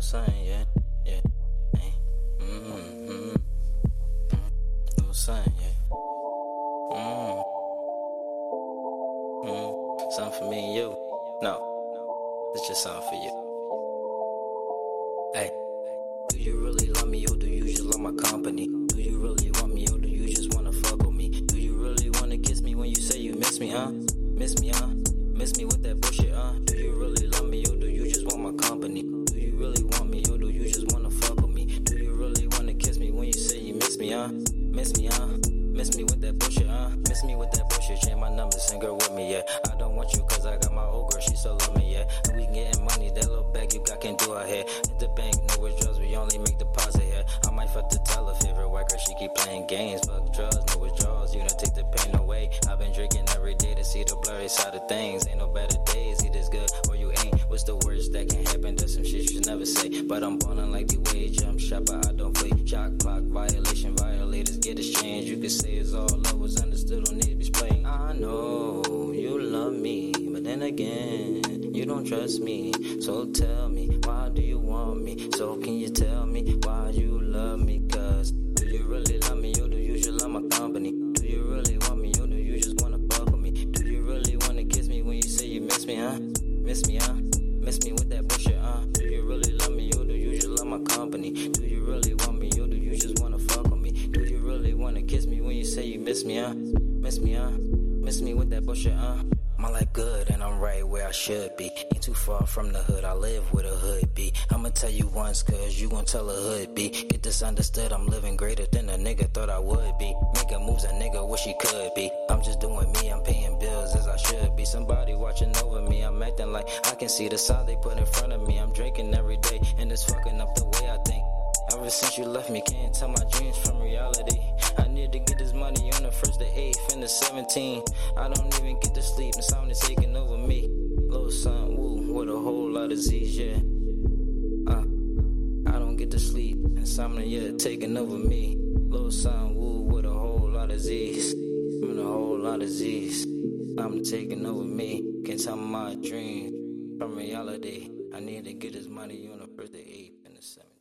little something, yeah, yeah. Hey. Mm-hmm. Mm-hmm. Little something, yeah. Mm. Mm. Something for me and you. No, it's just something for you. Hey. Do you really love me or do you just love my company? Do you really want me or do you just wanna fuck with me? Do you really wanna kiss me when you say you miss me, huh? Miss me, huh? You miss me, huh? Miss me, with that bullshit, huh? Miss me with that bullshit, change my number, send girl with me, yeah. I don't want you cause I got my old girl, she still love me, yeah. And we getting money, that little bag you got can't do her hair. At the bank, no withdrawals, we only make deposit yeah. I might fuck the teller, favorite white girl, she keep playing games. Fuck drugs, no withdrawals, you don't take the pain away. I've been drinking every day to see the blurry side of things. Ain't no better days, it is good or you. What's the worst that can happen? That's some shit you should never say. But I'm ballin' like the way jump shot, but I don't play. Shot clock, violation, violators get exchanged. You could say it's all love was understood, need to be explained. I know you love me, but then again, you don't trust me. So tell me, why do you want me? So can you tell me why you love me? Cause do you really love me or do you just love my company? Do you really want me or do you just wanna fuck with me? Do you really wanna kiss me when you say you miss me, huh? Miss me, huh? Miss me with that bullshit, huh? Do you really love me or do you just love my company? Do you really want me or do you just wanna fuck with me? Do you really wanna kiss me when you say you miss me, huh? Miss me, huh? Miss me with that bullshit, huh? My life good and I'm right where I should be. Ain't too far from the hood, I live with a hood be. I'ma tell you once, cause you gon' tell a hood be. Get this understood, I'm living greater than a nigga thought I would be. Making moves a nigga wish he could be. I'm just doing me, I'm paying bills I'm like I can see the side they put in front of me. I'm drinking every day and it's fucking up the way I think. Ever since you left me, can't tell my dreams from reality. I need to get this money on the first, the eighth, and the 17. I don't even get to sleep, and insomnia taking over me. Little son, woo, with a whole lot of Z's, yeah. Uh, I don't get to sleep, and insomnia yeah taking over me. Little son, woo, with a whole lot of Z's, with a whole lot of Z's. I'm taking over me. Can't tell my dreams from reality. I need to get this money on the birthday 8th and the 7th.